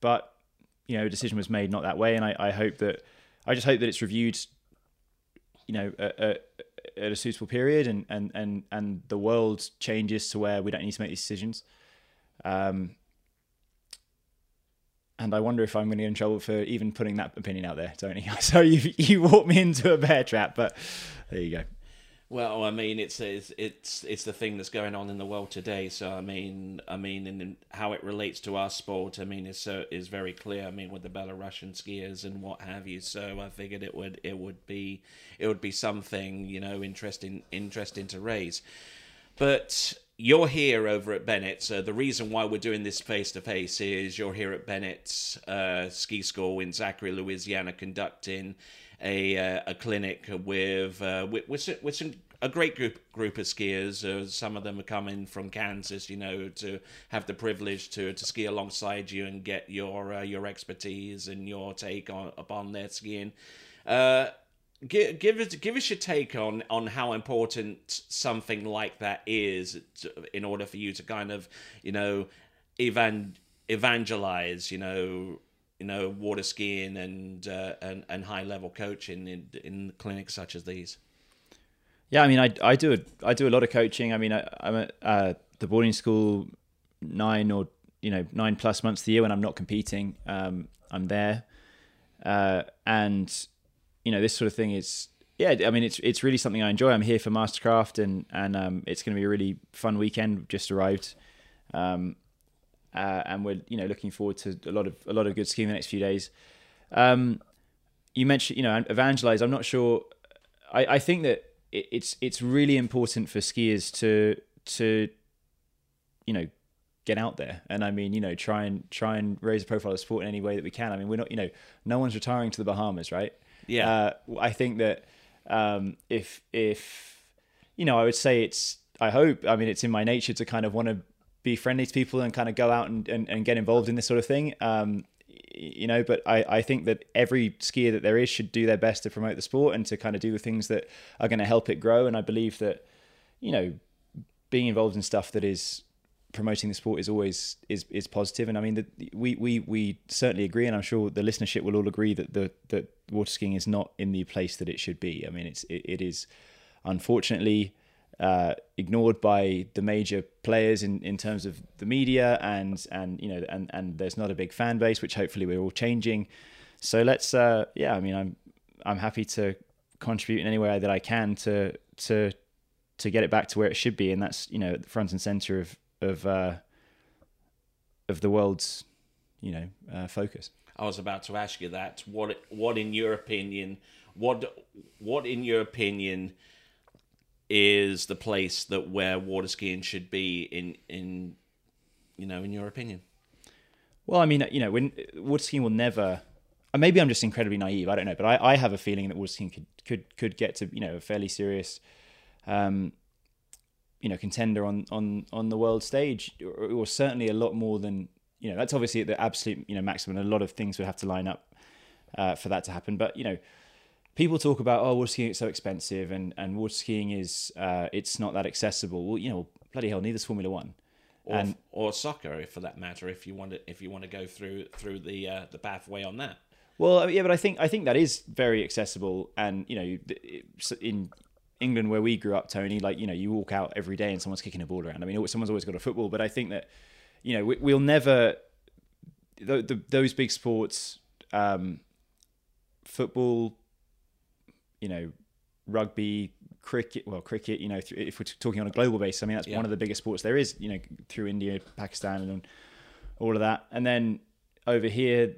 but you know, a decision was made not that way, and I, I hope that I just hope that it's reviewed. You know, at, at, a suitable period, and, and and and the world changes to where we don't need to make these decisions. Um, and I wonder if I'm going to get in trouble for even putting that opinion out there, Tony. So you you walked me into a bear trap, but there you go. Well, I mean, it's it's it's the thing that's going on in the world today. So I mean, I mean, and how it relates to our sport, I mean, is so uh, is very clear. I mean, with the Belarusian skiers and what have you. So I figured it would it would be it would be something you know interesting interesting to raise. But you're here over at Bennett. So the reason why we're doing this face to face is you're here at Bennett's uh, ski school in Zachary, Louisiana, conducting a uh, a clinic with uh, with, with, with some, a great group group of skiers. Uh, some of them are coming from Kansas, you know, to have the privilege to, to ski alongside you and get your uh, your expertise and your take on upon their skiing. Uh, give give us give us your take on on how important something like that is to, in order for you to kind of you know evan evangelize you know you know water skiing and uh, and and high level coaching in in clinics such as these? Yeah i mean i i do a, i do a lot of coaching. I mean I, i'm at uh, the boarding school nine or you know nine plus months of the year when i'm not competing. Um, i'm there. Uh, and you know, this sort of thing is yeah, I mean, it's it's really something I enjoy. I'm here for Mastercraft, and and um, it's going to be a really fun weekend. Just arrived, um, uh, and we're you know looking forward to a lot of a lot of good skiing the next few days. Um, you mentioned you know evangelize. I'm not sure. I, I think that it, it's it's really important for skiers to to you know get out there and i mean you know try and try and raise the profile of sport in any way that we can i mean we're not you know no one's retiring to the bahamas right yeah, uh, I think that um, if if you know, I would say it's. I hope. I mean, it's in my nature to kind of want to be friendly to people and kind of go out and, and, and get involved in this sort of thing. Um, you know. But I, I think that every skier that there is should do their best to promote the sport and to kind of do the things that are going to help it grow. And I believe that, you know, being involved in stuff that is promoting the sport is always is is positive. And I mean, we we we certainly agree, and I'm sure the listenership will all agree that the that water skiing is not in the place that it should be. I mean, it's it, it is unfortunately uh, ignored by the major players in, in terms of the media and and you know and and there's not a big fan base which hopefully we're all changing so let's uh, yeah I mean I'm I'm happy to contribute in any way that I can to to to get it back to where it should be and that's you know at the front and center of of uh, of the world's you know uh, focus. I was about to ask you that. What what in your opinion what what in your opinion is the place that where water skiing should be in in you know in your opinion? Well i mean you know when water skiing will never uh, maybe i'm just incredibly naive i don't know but i, I have a feeling that water skiing could could could get to you know a fairly serious um you know contender on on on the world stage or, or certainly a lot more than you know that's obviously at the absolute you know maximum a lot of things would have to line up uh, for that to happen but you know people talk about oh water skiing is so expensive and and water skiing is uh, it's not that accessible. Well, you know, bloody hell, neither's Formula One. Or, and, or soccer, for that matter, if you want to if you want to go through through the uh, the pathway on that. Well, yeah, but I think I think that is very accessible, and you know, in England where we grew up, Tony, like you know, you walk out every day and someone's kicking a ball around. I mean, someone's always got a football, but I think that you know we, will never the, the, those big sports, um, football, you know, rugby, cricket. Well, cricket. You know, if we're talking on a global basis, I mean that's yeah. one of the biggest sports there is. You know, through India, Pakistan, and all of that. And then over here,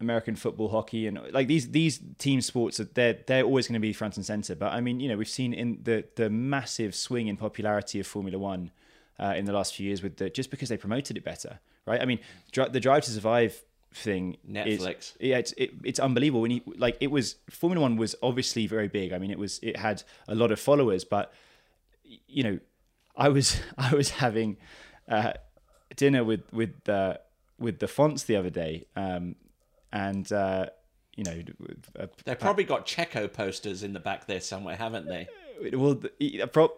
American football, hockey, and like these these team sports, they're they're always going to be front and center. But I mean, you know, we've seen in the the massive swing in popularity of Formula One uh, in the last few years with the just because they promoted it better, right? I mean, the Drive to Survive thing Netflix. Is, yeah, it's it, it's unbelievable. When you like, it was Formula One was obviously very big. I mean, it was it had a lot of followers, but you know, I was I was having uh, dinner with with the with the fonts the other day, um, and uh, you know, uh, they've probably got Checo posters in the back there somewhere, haven't they? Well,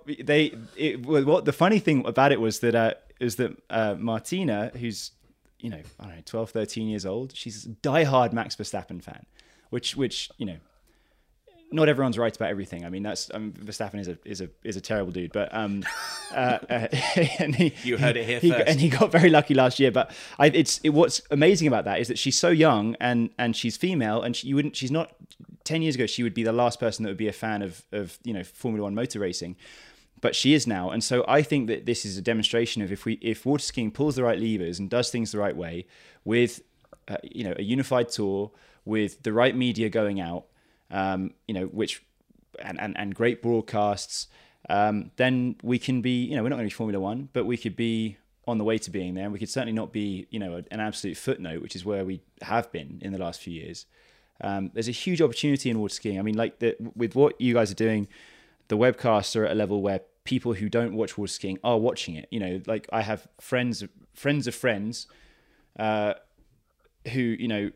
they it, what the funny thing about it was that uh, is that uh, Martina, who's you know, I don't know, 12, 13 years old. She's a diehard Max Verstappen fan, which, which, you know, not everyone's right about everything. I mean, that's um, Verstappen is a is a is a terrible dude, but um, uh, uh, and he, you heard it here he, first, and he got very lucky last year. But I, it's it, what's amazing about that is that she's so young and and she's female, and she, you wouldn't. She's not. Ten years ago, she would be the last person that would be a fan of of you know Formula One motor racing but she is now. And so I think that this is a demonstration of if we if water skiing pulls the right levers and does things the right way with uh, you know a unified tour with the right media going out, um, you know, which and and, and great broadcasts, um, then we can be you know we're not going to be Formula One, but we could be on the way to being there. And we could certainly not be you know an absolute footnote, which is where we have been in the last few years. Um, there's a huge opportunity in water skiing. I mean, like the, with what you guys are doing, the webcasts are at a level where people who don't watch water skiing are watching it. You know, like I have friends, friends of friends, uh, who you know,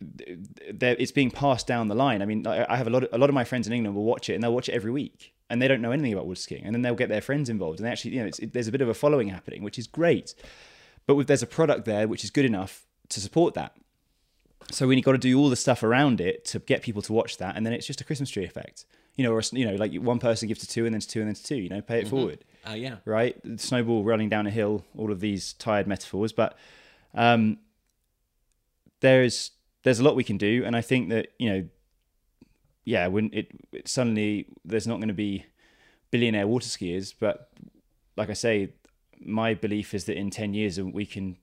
it's being passed down the line. I mean, I have a lot of a lot of my friends in England will watch it and they'll watch it every week, and they don't know anything about water skiing, and then they'll get their friends involved, and they actually, you know, it, there's a bit of a following happening, which is great. But there's a product there which is good enough to support that. So we've got to do all the stuff around it to get people to watch that, and then it's just a Christmas tree effect you know, or you know, like one person gives to two and then to two and then to two. You know, pay it mm-hmm. forward. Oh uh, yeah. Right. Snowball running down a hill. All of these tired metaphors, but um, there's there's a lot we can do, and I think that you know, yeah, when it, it suddenly there's not going to be billionaire water skiers, but like I say, my belief is that in ten years we can,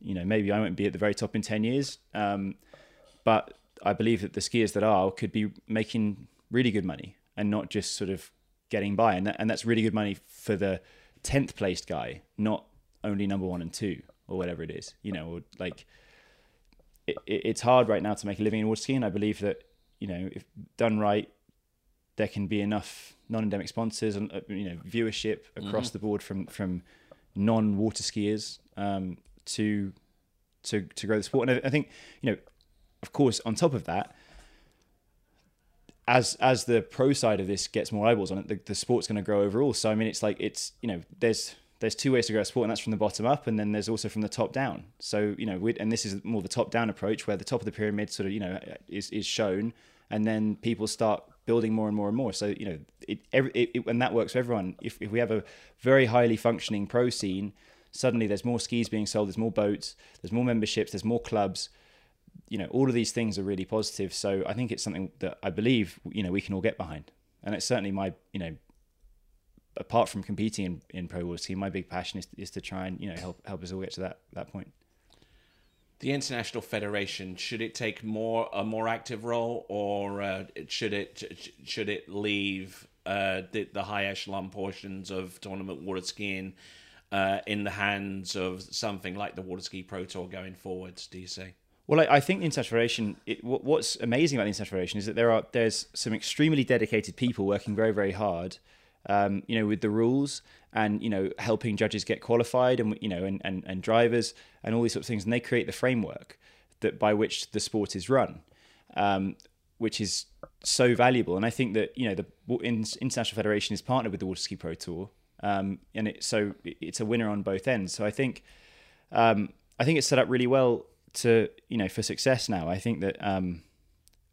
you know, maybe I won't be at the very top in ten years, um, but I believe that the skiers that are could be making really good money and not just sort of getting by. And, that, and that's really good money for the 10th placed guy, not only number one and two or whatever it is, you know, or like it, it, it's hard right now to make a living in water skiing. I believe that, you know, if done right, there can be enough non-endemic sponsors and, uh, you know, viewership across mm-hmm. the board from, from non-water skiers um, to to to grow the sport. And I, I think you know, of course, on top of that, as as the pro side of this gets more eyeballs on it, the, the sport's going to grow overall. So I mean, it's like it's you know, there's there's two ways to grow a sport, and that's from the bottom up, and then there's also from the top down. So you know, and this is more the top down approach, where the top of the pyramid sort of you know is is shown, and then people start building more and more and more. So you know, it, every, it, it and that works for everyone. If if we have a very highly functioning pro scene, suddenly there's more skis being sold, there's more boats, there's more memberships, there's more clubs you know, all of these things are really positive. So I think it's something that I believe, you know, we can all get behind. And it's certainly my, you know, apart from competing in, in pro water skiing, my big passion is, is to try and, you know, help, help us all get to that, that point. The International Federation, should it take more, a more active role or uh, should it, should it leave uh, the, the high echelon portions of tournament water skiing uh, in the hands of something like the Water Ski Pro Tour going forwards, do you say? Well, I, I think the International Federation. It, what's amazing about the International Federation is that there are there's some extremely dedicated people working very very hard. Um, you know, with the rules and you know helping judges get qualified and you know and, and, and drivers and all these sorts of things, and they create the framework that by which the sport is run, um, which is so valuable. And I think that you know the International Federation is partnered with the Water Ski Pro Tour, um, and it, so it's a winner on both ends. So I think um, I think it's set up really well to you know for success now. I think that um,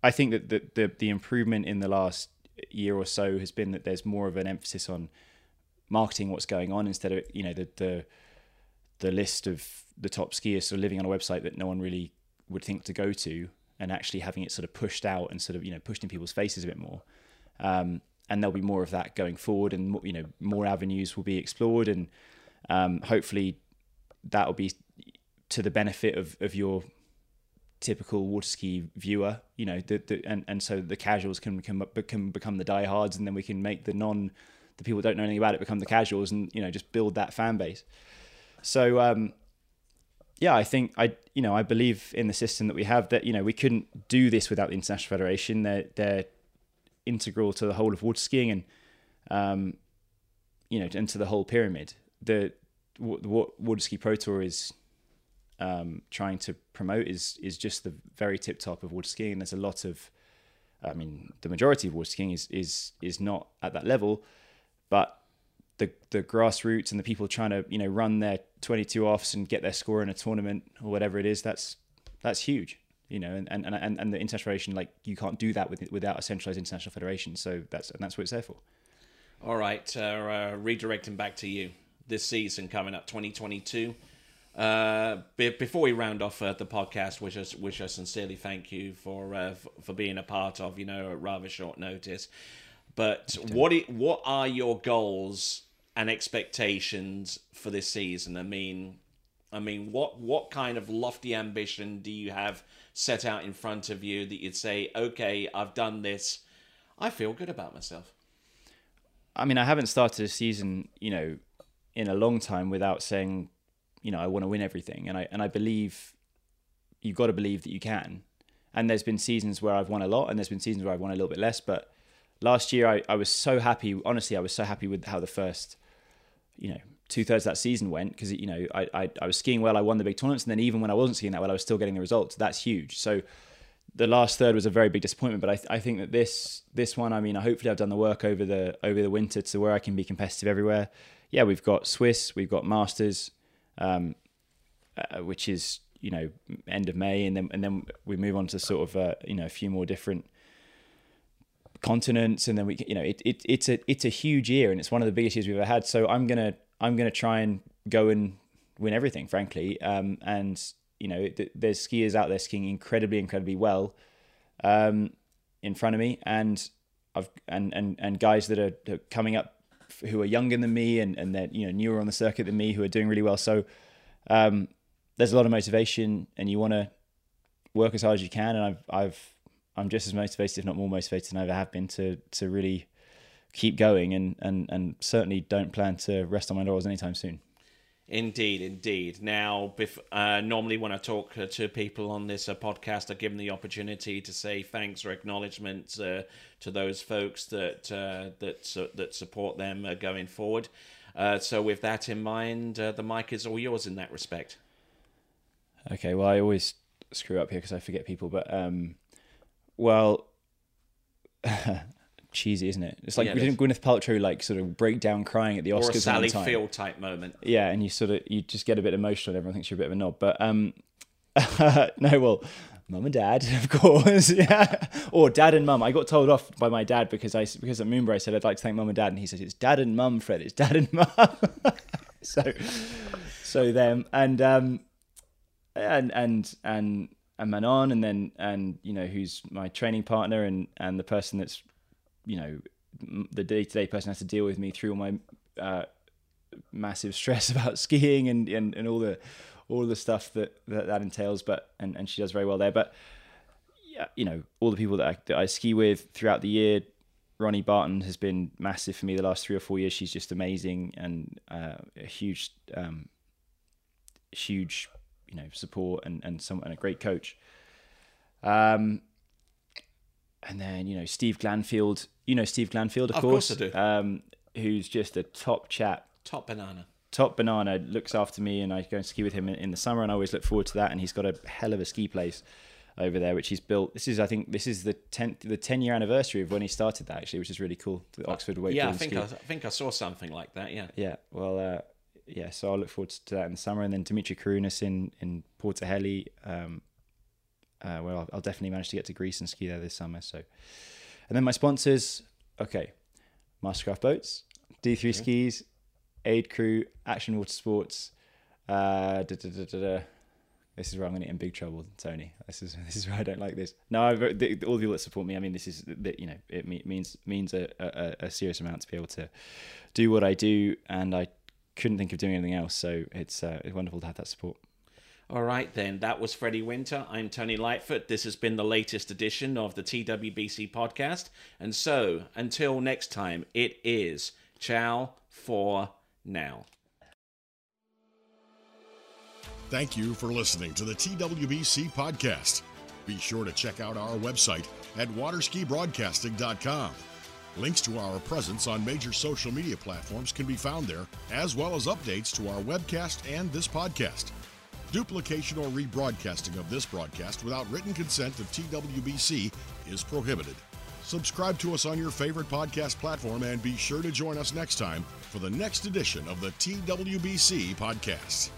I think that the, the the improvement in the last year or so has been that there's more of an emphasis on marketing what's going on instead of you know the the the list of the top skiers sort of living on a website that no one really would think to go to and actually having it sort of pushed out and sort of you know pushed in people's faces a bit more. Um, and there'll be more of that going forward and you know more avenues will be explored and um, hopefully that will be to the benefit of, of your typical water ski viewer, you know, the, the, and, and so the casuals can become, can become the diehards and then we can make the non, the people don't know anything about it become the casuals and, you know, just build that fan base. So, um, yeah, I think I, you know, I believe in the system that we have that, you know, we couldn't do this without the International Federation. They're, they're integral to the whole of water skiing and, um, you know, and to the whole pyramid. The, what Water Ski Pro Tour is um, trying to promote is is just the very tip top of water skiing. There's a lot of, I mean, the majority of water skiing is is is not at that level, but the the grassroots and the people trying to you know run their 22 offs and get their score in a tournament or whatever it is, that's that's huge. You know, and and and, and the international federation, like you can't do that with, without a centralized international federation. So that's and that's what it's there for. All right, uh, uh, redirecting back to you this season coming up, 2022. Uh, before we round off uh, the podcast, which I, which I sincerely thank you for uh, for being a part of, you know, at rather short notice. But what it, what are your goals and expectations for this season? I mean, I mean, what what kind of lofty ambition do you have set out in front of you that you'd say, okay, I've done this, I feel good about myself. I mean, I haven't started a season, you know, in a long time without saying you know I want to win everything, and I and I believe you've got to believe that you can. And there's been seasons where I've won a lot, and there's been seasons where I've won a little bit less. But last year, I, I was so happy. Honestly, I was so happy with how the first, you know, two thirds of that season went because you know I, I I was skiing well. I won the big tournaments, and then even when I wasn't skiing that well, I was still getting the results. That's huge. So the last third was a very big disappointment. But I I think that this this one, I mean, hopefully I've done the work over the over the winter to where I can be competitive everywhere. Yeah, we've got Swiss, we've got Masters, um, uh, which is you know end of May, and then and then we move on to sort of uh, you know a few more different continents, and then we you know it, it it's a it's a huge year, and it's one of the biggest years we've ever had. So I'm gonna I'm gonna try and go and win everything, frankly, um, and you know there's skiers out there skiing incredibly incredibly well um, in front of me, and I've and and and guys that are coming up who are younger than me and and they're you know newer on the circuit than me who are doing really well. So um, there's a lot of motivation, and you want to work as hard as you can. And I've I've I'm just as motivated, if not more motivated than I ever have been to to really keep going and and and certainly don't plan to rest on my laurels anytime soon. Indeed, indeed. Now, bef- uh, normally when I talk uh, to people on this uh, podcast, I give them the opportunity to say thanks or acknowledgement uh, to those folks that uh, that that support them uh, going forward. so, with that in mind, the mic is all yours in that respect. Okay, well, I always screw up here because I forget people, but um, well, cheesy, isn't it? It's like Yeah, we it didn't Gwyneth Paltrow like sort of break down crying at the Oscars Or a Sally time. Field type moment. Yeah, and you sort of you just get a bit emotional. and Everyone thinks you're a bit of a knob, but um, no, well, mum and dad, of course, yeah, or dad and mum. I got told off by my dad because I because at Moomba I said I'd like to thank mum and dad, and he said it's dad and mum, Fred, it's dad and mum. so, so them and um, and and and and Manon, and then and you know who's my training partner and and the person that's you know the day to day person has to deal with me through all my uh, massive stress about skiing and, and, and all the all the stuff that, that that entails. But and, and she does very well there. But yeah, you know all the people that I, that I ski with throughout the year. Ronnie Barton has been massive for me the last three or four years. She's just amazing and uh, a huge, um, huge, you know, support and and some and a great coach. Um, and then you know Steve Glanfield. You know Steve Glanfield, of, Of course I do. Um, who's just a top chap, Top banana. top banana. Looks after me, and I go and ski with him in, in the summer, and I always look forward to that. And he's got a hell of a ski place over there, which he's built. This is, I think, this is the tenth, the ten year anniversary of when he started that actually, which is really cool. The Oxford Wakeboard Yeah, I think. I, I think I saw something like that. Yeah. Yeah, well, uh, yeah. So I'll look forward to that in the summer, and then Dimitri Karunas in in Porto Heli. Um, uh, well, I'll, I'll definitely manage to get to Greece and ski there this summer. So, and then my sponsors. Okay, Mastercraft Boats, D3 Skis, Aid Crew, Action Water Sports. Uh, da, da, da, da, da. This is where I'm going to get in big trouble, Tony. This is this is where I don't like this. No, I've, the, all the people that support me. I mean, this is that you know it me- means means a, a, a serious amount to be able to do what I do, and I couldn't think of doing anything else. So it's uh, it's wonderful to have that support. All right, then. That was Freddie Winter. I'm Tony Lightfoot. This has been the latest edition of the TWBC podcast. And so, until next time, it is ciao for now. Thank you for listening to the TWBC podcast. Be sure to check out our website at waterskibroadcasting.com. Links to our presence on major social media platforms can be found there, as well as updates to our webcast and this podcast. Duplication or rebroadcasting of this broadcast without written consent of TWBC is prohibited. Subscribe to us on your favorite podcast platform and be sure to join us next time for the next edition of the TWBC podcast.